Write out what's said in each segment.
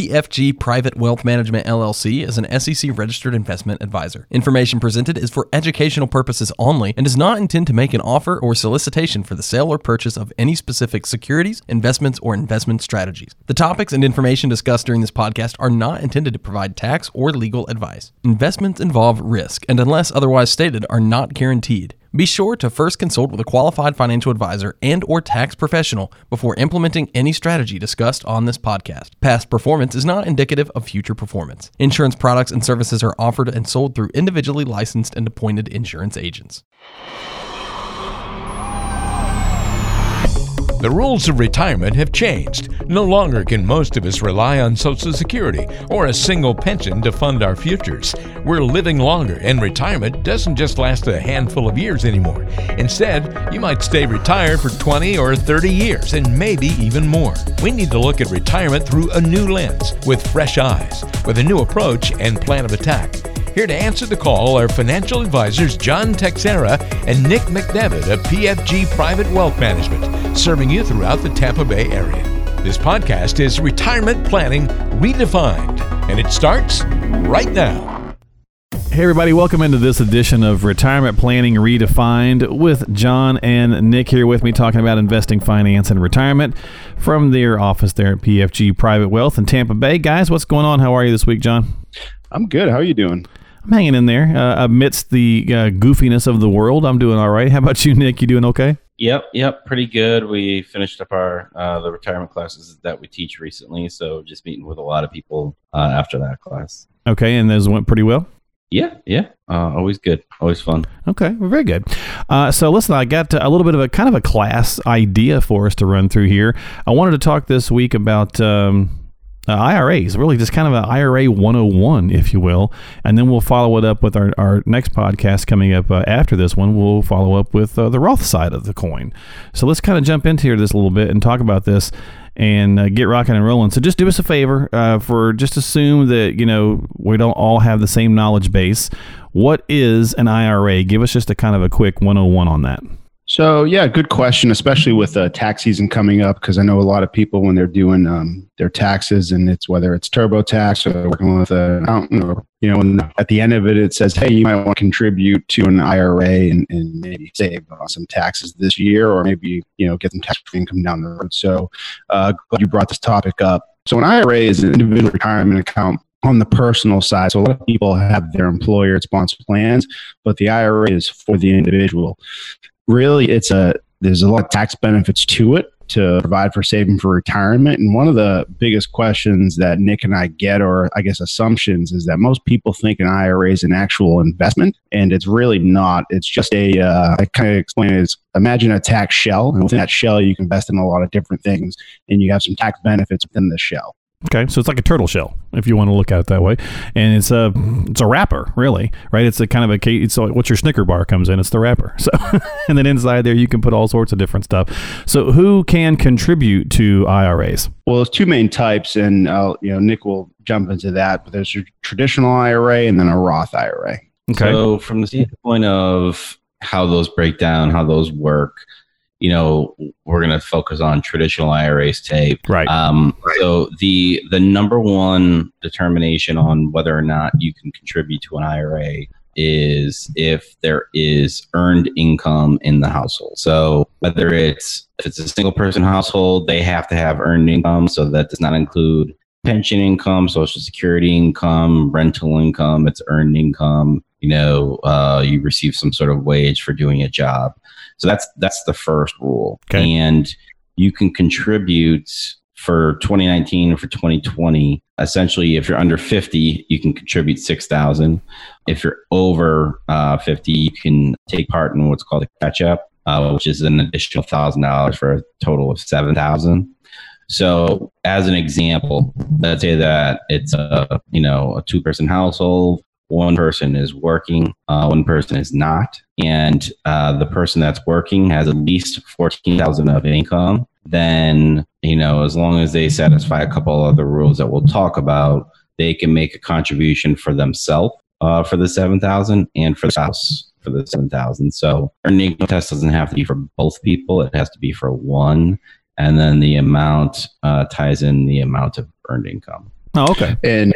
PFG Private Wealth Management LLC is an SEC registered investment advisor. Information presented is for educational purposes only and does not intend to make an offer or solicitation for the sale or purchase of any specific securities, investments, or investment strategies. The topics and information discussed during this podcast are not intended to provide tax or legal advice. Investments involve risk and, unless otherwise stated, are not guaranteed. Be sure to first consult with a qualified financial advisor and or tax professional before implementing any strategy discussed on this podcast. Past performance is not indicative of future performance. Insurance products and services are offered and sold through individually licensed and appointed insurance agents. The rules of retirement have changed. No longer can most of us rely on Social Security or a single pension to fund our futures. We're living longer, and retirement doesn't just last a handful of years anymore. Instead, you might stay retired for 20 or 30 years, and maybe even more. We need to look at retirement through a new lens, with fresh eyes, with a new approach and plan of attack. Here to answer the call are financial advisors John Teixeira and Nick McDevitt of PFG Private Wealth Management, serving you throughout the Tampa Bay area. This podcast is Retirement Planning Redefined, and it starts right now. Hey, everybody, welcome into this edition of Retirement Planning Redefined with John and Nick here with me talking about investing, finance, and retirement from their office there at PFG Private Wealth in Tampa Bay. Guys, what's going on? How are you this week, John? I'm good. How are you doing? I'm hanging in there uh, amidst the uh, goofiness of the world. I'm doing all right. How about you, Nick? You doing okay? Yep, yep, pretty good. We finished up our uh, the retirement classes that we teach recently, so just meeting with a lot of people uh, after that class. Okay, and those went pretty well. Yeah, yeah, uh, always good, always fun. Okay, well, very good. Uh, so listen, I got a little bit of a kind of a class idea for us to run through here. I wanted to talk this week about. Um, uh, IRAs, really just kind of an IRA 101, if you will. And then we'll follow it up with our, our next podcast coming up uh, after this one. We'll follow up with uh, the Roth side of the coin. So let's kind of jump into here this a little bit and talk about this and uh, get rocking and rolling. So just do us a favor uh, for just assume that, you know, we don't all have the same knowledge base. What is an IRA? Give us just a kind of a quick 101 on that. So yeah, good question, especially with uh, tax season coming up, because I know a lot of people when they're doing um, their taxes, and it's whether it's TurboTax or working with an accountant, or you know, at the end of it, it says, hey, you might want to contribute to an IRA and, and maybe save some taxes this year, or maybe you know get some tax income down the road. So uh, glad you brought this topic up. So an IRA is an individual retirement account on the personal side. So a lot of people have their employer sponsored plans, but the IRA is for the individual really it's a there's a lot of tax benefits to it to provide for saving for retirement. And one of the biggest questions that Nick and I get, or I guess assumptions, is that most people think an IRA is an actual investment, and it's really not. It's just a, uh, I kind of explain it as imagine a tax shell, and within that shell, you can invest in a lot of different things, and you have some tax benefits within the shell. Okay, so it's like a turtle shell, if you want to look at it that way, and it's a it's a wrapper, really, right? It's a kind of a it's like what your Snicker bar comes in. It's the wrapper. So, and then inside there you can put all sorts of different stuff. So, who can contribute to IRAs? Well, there's two main types, and uh, you know Nick will jump into that. But there's a traditional IRA and then a Roth IRA. Okay. So, from the standpoint of how those break down, how those work, you know we're going to focus on traditional IRAs tape. Right. Um, So the the number one determination on whether or not you can contribute to an IRA is if there is earned income in the household. So whether it's if it's a single person household, they have to have earned income. So that does not include pension income, social security income, rental income. It's earned income. You know, uh, you receive some sort of wage for doing a job. So that's that's the first rule. Okay. And you can contribute for 2019 or for 2020. Essentially, if you're under 50, you can contribute 6,000. If you're over uh, 50, you can take part in what's called a catch up, uh, which is an additional thousand dollars for a total of 7,000. So, as an example, let's say that it's a you know a two person household one person is working, uh, one person is not, and uh, the person that's working has at least fourteen thousand of income, then you know as long as they satisfy a couple other rules that we'll talk about, they can make a contribution for themselves uh, for the seven thousand and for the spouse for the seven thousand. So earning income test doesn't have to be for both people; it has to be for one, and then the amount uh, ties in the amount of earned income. Oh, okay. And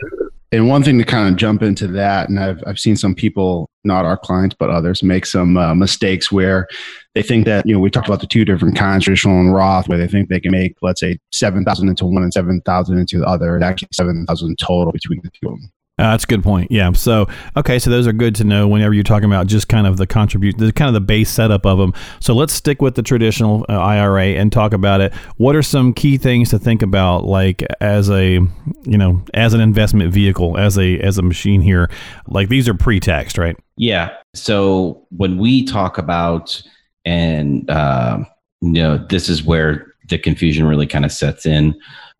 and one thing to kind of jump into that, and I've I've seen some people, not our clients but others, make some uh, mistakes where they think that you know we talked about the two different kinds, traditional and Roth, where they think they can make let's say seven thousand into one and seven thousand into the other. It's actually seven thousand total between the two of them. Uh, that's a good point. Yeah. So, okay. So those are good to know whenever you're talking about just kind of the contribute, the kind of the base setup of them. So let's stick with the traditional uh, IRA and talk about it. What are some key things to think about, like as a, you know, as an investment vehicle, as a as a machine here? Like these are pre-taxed, right? Yeah. So when we talk about, and uh, you know, this is where the confusion really kind of sets in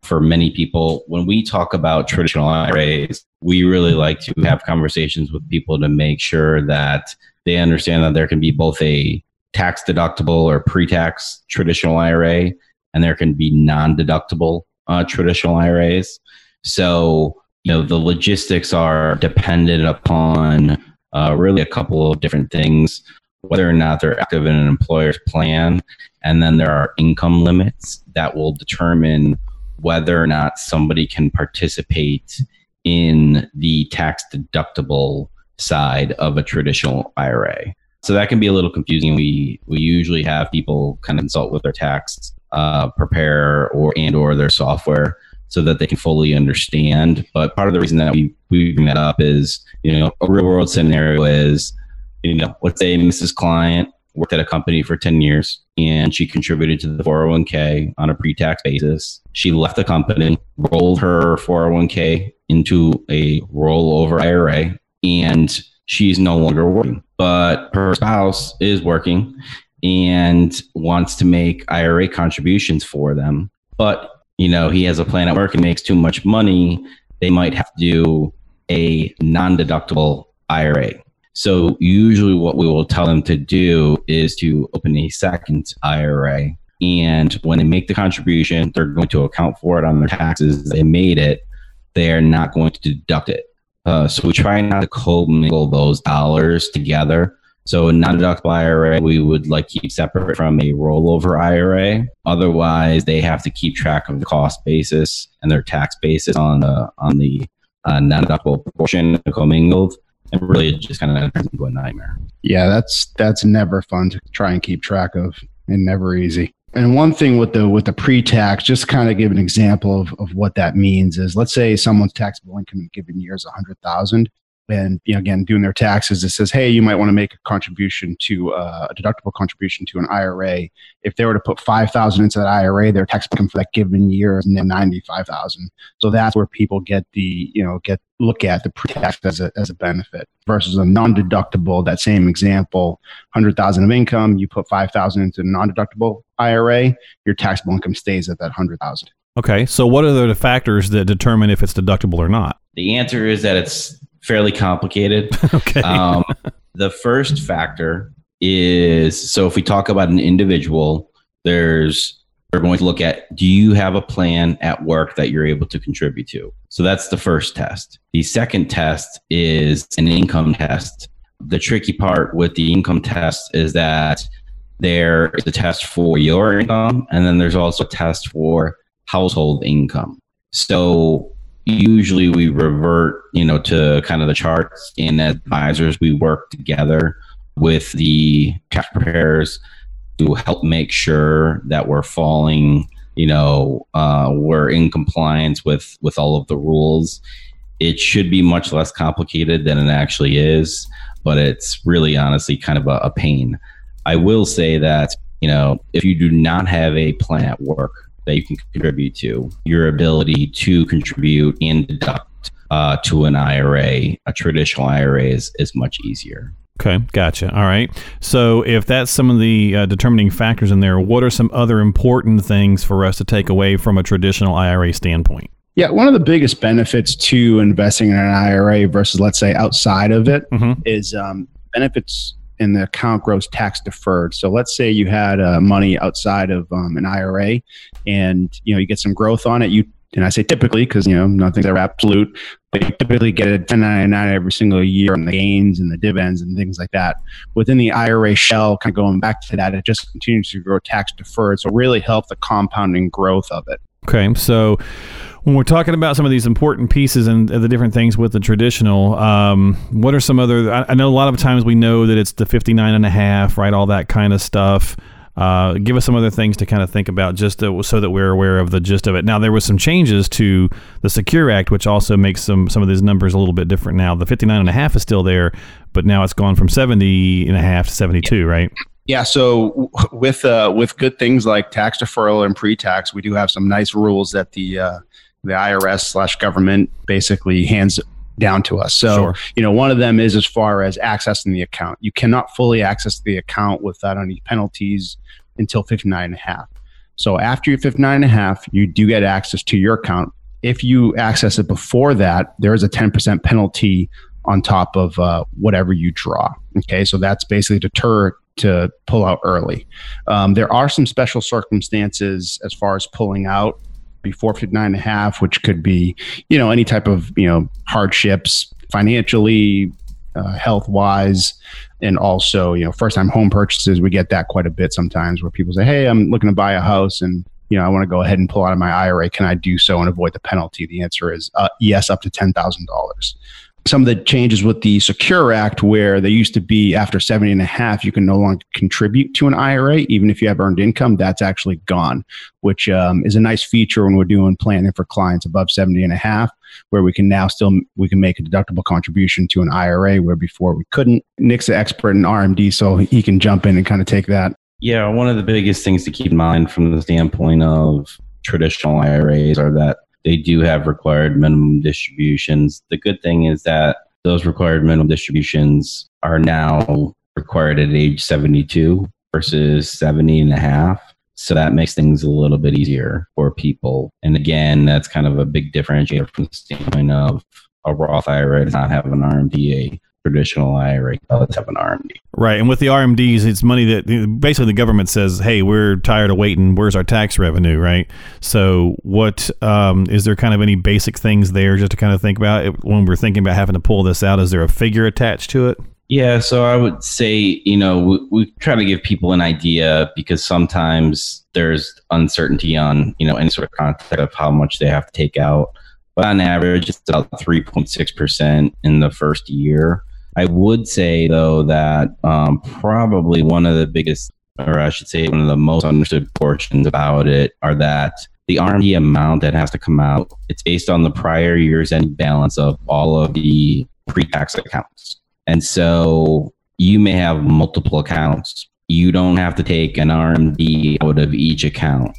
for many people. When we talk about traditional IRAs, we really like to have conversations with people to make sure that they understand that there can be both a tax deductible or pre-tax traditional IRA, and there can be non-deductible uh, traditional IRAs. So, you know, the logistics are dependent upon uh, really a couple of different things, whether or not they're active in an employer's plan, and then there are income limits that will determine whether or not somebody can participate in the tax deductible side of a traditional IRA. So that can be a little confusing. We we usually have people kind of consult with their tax uh, prepare or and or their software so that they can fully understand. But part of the reason that we, we bring that up is, you know, a real world scenario is, you know, let's say Mrs. Client worked at a company for 10 years and she contributed to the 401k on a pre-tax basis. She left the company, rolled her 401k into a rollover IRA, and she's no longer working. But her spouse is working and wants to make IRA contributions for them. But you know, he has a plan at work and makes too much money. They might have to do a non-deductible IRA so usually what we will tell them to do is to open a second IRA. And when they make the contribution, they're going to account for it on their taxes. They made it. They are not going to deduct it. Uh, so we try not to commingle those dollars together. So a non-deductible IRA, we would like keep separate from a rollover IRA. Otherwise, they have to keep track of the cost basis and their tax basis on the on the uh, non-deductible portion commingled and really it just kind of turns into a nightmare. Yeah, that's that's never fun to try and keep track of, and never easy. And one thing with the with the pre-tax, just kind of give an example of, of what that means is let's say someone's taxable income in a given year is a hundred thousand and you know, again doing their taxes it says hey you might want to make a contribution to uh, a deductible contribution to an ira if they were to put 5000 into that ira their tax income for that given year is 95000 so that's where people get the you know get look at the pre-tax as a, as a benefit versus a non-deductible that same example 100000 of income you put 5000 into a non-deductible ira your taxable income stays at that 100000 okay so what are the factors that determine if it's deductible or not? The answer is that it's fairly complicated. okay. Um, the first factor is so if we talk about an individual, there's we're going to look at do you have a plan at work that you're able to contribute to? So that's the first test. The second test is an income test. The tricky part with the income test is that there is a test for your income and then there's also a test for household income. So usually we revert, you know, to kind of the charts and advisors, we work together with the tax preparers to help make sure that we're falling, you know, uh, we're in compliance with, with all of the rules. It should be much less complicated than it actually is, but it's really honestly kind of a, a pain. I will say that, you know, if you do not have a plan at work, that you can contribute to, your ability to contribute and deduct uh, to an IRA, a traditional IRA, is, is much easier. Okay, gotcha. All right. So, if that's some of the uh, determining factors in there, what are some other important things for us to take away from a traditional IRA standpoint? Yeah, one of the biggest benefits to investing in an IRA versus, let's say, outside of it mm-hmm. is um, benefits and the account grows tax deferred. So let's say you had uh, money outside of um, an IRA, and you know you get some growth on it. You and I say typically because you know nothing's ever absolute, but you typically get a 1099 every single year on the gains and the dividends and things like that. Within the IRA shell, kind of going back to that, it just continues to grow tax deferred. So really help the compounding growth of it. Okay, so When we're talking about some of these important pieces and the different things with the traditional, um, what are some other? I, I know a lot of times we know that it's the 59 and a half, right? All that kind of stuff. Uh, give us some other things to kind of think about just to, so that we're aware of the gist of it. Now, there was some changes to the Secure Act, which also makes some, some of these numbers a little bit different now. The 59 and a half is still there, but now it's gone from 70 and a half to 72, right? Yeah, so with uh, with good things like tax deferral and pre-tax, we do have some nice rules that the uh, the IRS slash government basically hands down to us. So, sure. you know, one of them is as far as accessing the account. You cannot fully access the account without any penalties until 59 and a half. So after you're 59 and a half, you do get access to your account. If you access it before that, there is a 10% penalty on top of uh, whatever you draw. Okay, so that's basically deter to pull out early. Um, there are some special circumstances as far as pulling out before 59 and a half, which could be, you know, any type of, you know, hardships financially, uh, health wise, and also, you know, first time home purchases. We get that quite a bit sometimes where people say, Hey, I'm looking to buy a house and, you know, I want to go ahead and pull out of my IRA. Can I do so and avoid the penalty? The answer is uh, yes, up to $10,000 some of the changes with the Secure Act, where they used to be after 70 and a half, you can no longer contribute to an IRA, even if you have earned income, that's actually gone, which um, is a nice feature when we're doing planning for clients above 70 and a half, where we can now still, we can make a deductible contribution to an IRA where before we couldn't. Nick's an expert in RMD, so he can jump in and kind of take that. Yeah, one of the biggest things to keep in mind from the standpoint of traditional IRAs are that they do have required minimum distributions. The good thing is that those required minimum distributions are now required at age 72 versus 70 and a half. So that makes things a little bit easier for people. And again, that's kind of a big differentiator from the standpoint of a Roth IRA does not have an RMDA traditional IRA let's have an RMD. Right, and with the RMDs, it's money that basically the government says, "Hey, we're tired of waiting. Where's our tax revenue?" Right. So, what um, is there? Kind of any basic things there just to kind of think about when we're thinking about having to pull this out? Is there a figure attached to it? Yeah, so I would say, you know, we, we try to give people an idea because sometimes there's uncertainty on, you know, any sort of concept of how much they have to take out. But on average, it's about 3.6% in the first year. I would say though that um, probably one of the biggest, or I should say, one of the most understood portions about it are that the RMD amount that has to come out it's based on the prior year's end balance of all of the pre-tax accounts, and so you may have multiple accounts. You don't have to take an RMD out of each account.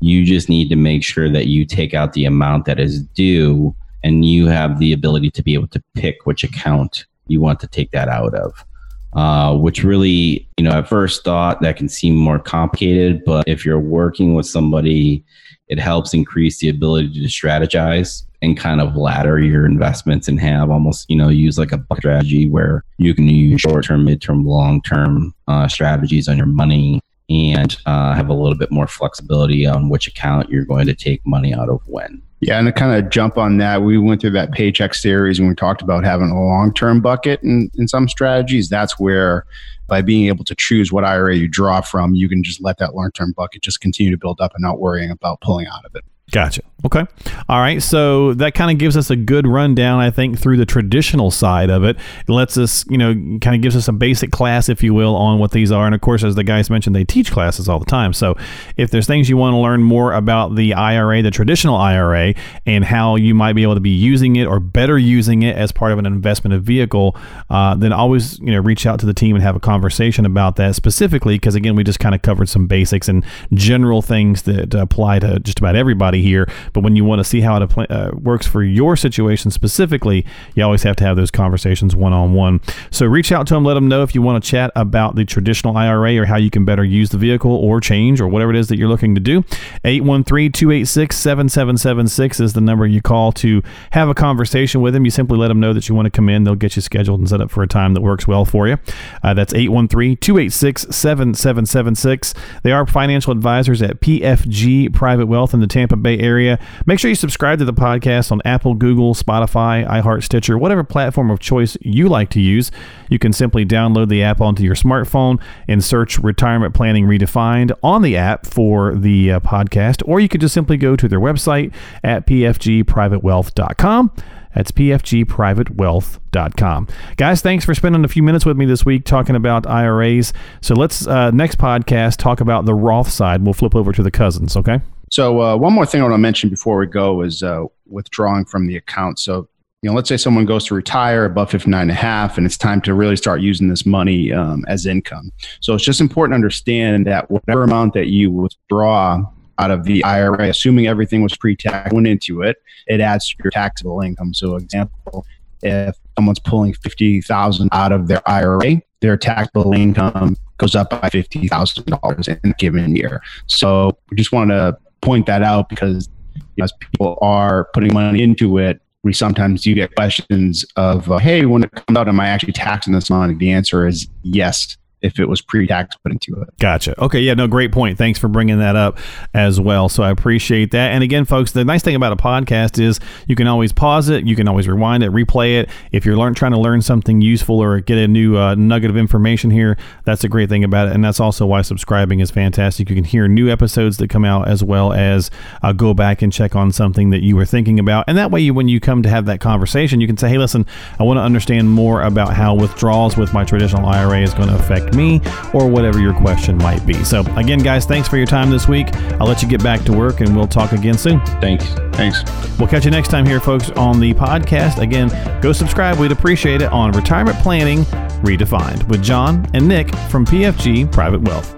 You just need to make sure that you take out the amount that is due and you have the ability to be able to pick which account you want to take that out of. Uh, which really, you know, at first thought that can seem more complicated, but if you're working with somebody, it helps increase the ability to strategize and kind of ladder your investments and have almost, you know, use like a strategy where you can use short term, mid term, long term uh, strategies on your money and uh, have a little bit more flexibility on which account you're going to take money out of when. Yeah, and to kind of jump on that, we went through that paycheck series and we talked about having a long term bucket in, in some strategies. That's where, by being able to choose what IRA you draw from, you can just let that long term bucket just continue to build up and not worrying about pulling out of it. Gotcha. Okay. All right. So that kind of gives us a good rundown, I think, through the traditional side of it. It lets us, you know, kind of gives us a basic class, if you will, on what these are. And of course, as the guys mentioned, they teach classes all the time. So if there's things you want to learn more about the IRA, the traditional IRA, and how you might be able to be using it or better using it as part of an investment vehicle, uh, then always, you know, reach out to the team and have a conversation about that specifically. Because again, we just kind of covered some basics and general things that apply to just about everybody here. But when you want to see how it uh, works for your situation specifically, you always have to have those conversations one on one. So reach out to them, let them know if you want to chat about the traditional IRA or how you can better use the vehicle or change or whatever it is that you're looking to do. 813 286 7776 is the number you call to have a conversation with them. You simply let them know that you want to come in. They'll get you scheduled and set up for a time that works well for you. Uh, that's 813 286 7776. They are financial advisors at PFG Private Wealth in the Tampa Bay Area. Make sure you subscribe to the podcast on Apple, Google, Spotify, iHeart, Stitcher, whatever platform of choice you like to use. You can simply download the app onto your smartphone and search Retirement Planning Redefined on the app for the uh, podcast, or you could just simply go to their website at pfgprivatewealth.com. That's pfgprivatewealth.com. Guys, thanks for spending a few minutes with me this week talking about IRAs. So let's, uh, next podcast, talk about the Roth side. We'll flip over to the cousins, okay? So uh, one more thing I want to mention before we go is uh, withdrawing from the account. So you know, let's say someone goes to retire above 59 and a half, and it's time to really start using this money um, as income. So it's just important to understand that whatever amount that you withdraw out of the IRA, assuming everything was pre-tax went into it, it adds to your taxable income. So, example, if someone's pulling fifty thousand out of their IRA, their taxable income goes up by fifty thousand dollars in a given year. So, we just want to point that out because you know, as people are putting money into it, we sometimes you get questions of, uh, "Hey, when it comes out, am I actually taxing this money?" The answer is yes if it was pre-tax put into it. Gotcha. Okay, yeah, no, great point. Thanks for bringing that up as well. So I appreciate that. And again, folks, the nice thing about a podcast is you can always pause it, you can always rewind it, replay it. If you're learn, trying to learn something useful or get a new uh, nugget of information here, that's a great thing about it. And that's also why subscribing is fantastic. You can hear new episodes that come out as well as uh, go back and check on something that you were thinking about. And that way, you, when you come to have that conversation, you can say, "Hey, listen, I want to understand more about how withdrawals with my traditional IRA is going to affect." Me or whatever your question might be. So, again, guys, thanks for your time this week. I'll let you get back to work and we'll talk again soon. Thanks. Thanks. We'll catch you next time here, folks, on the podcast. Again, go subscribe. We'd appreciate it on Retirement Planning Redefined with John and Nick from PFG Private Wealth.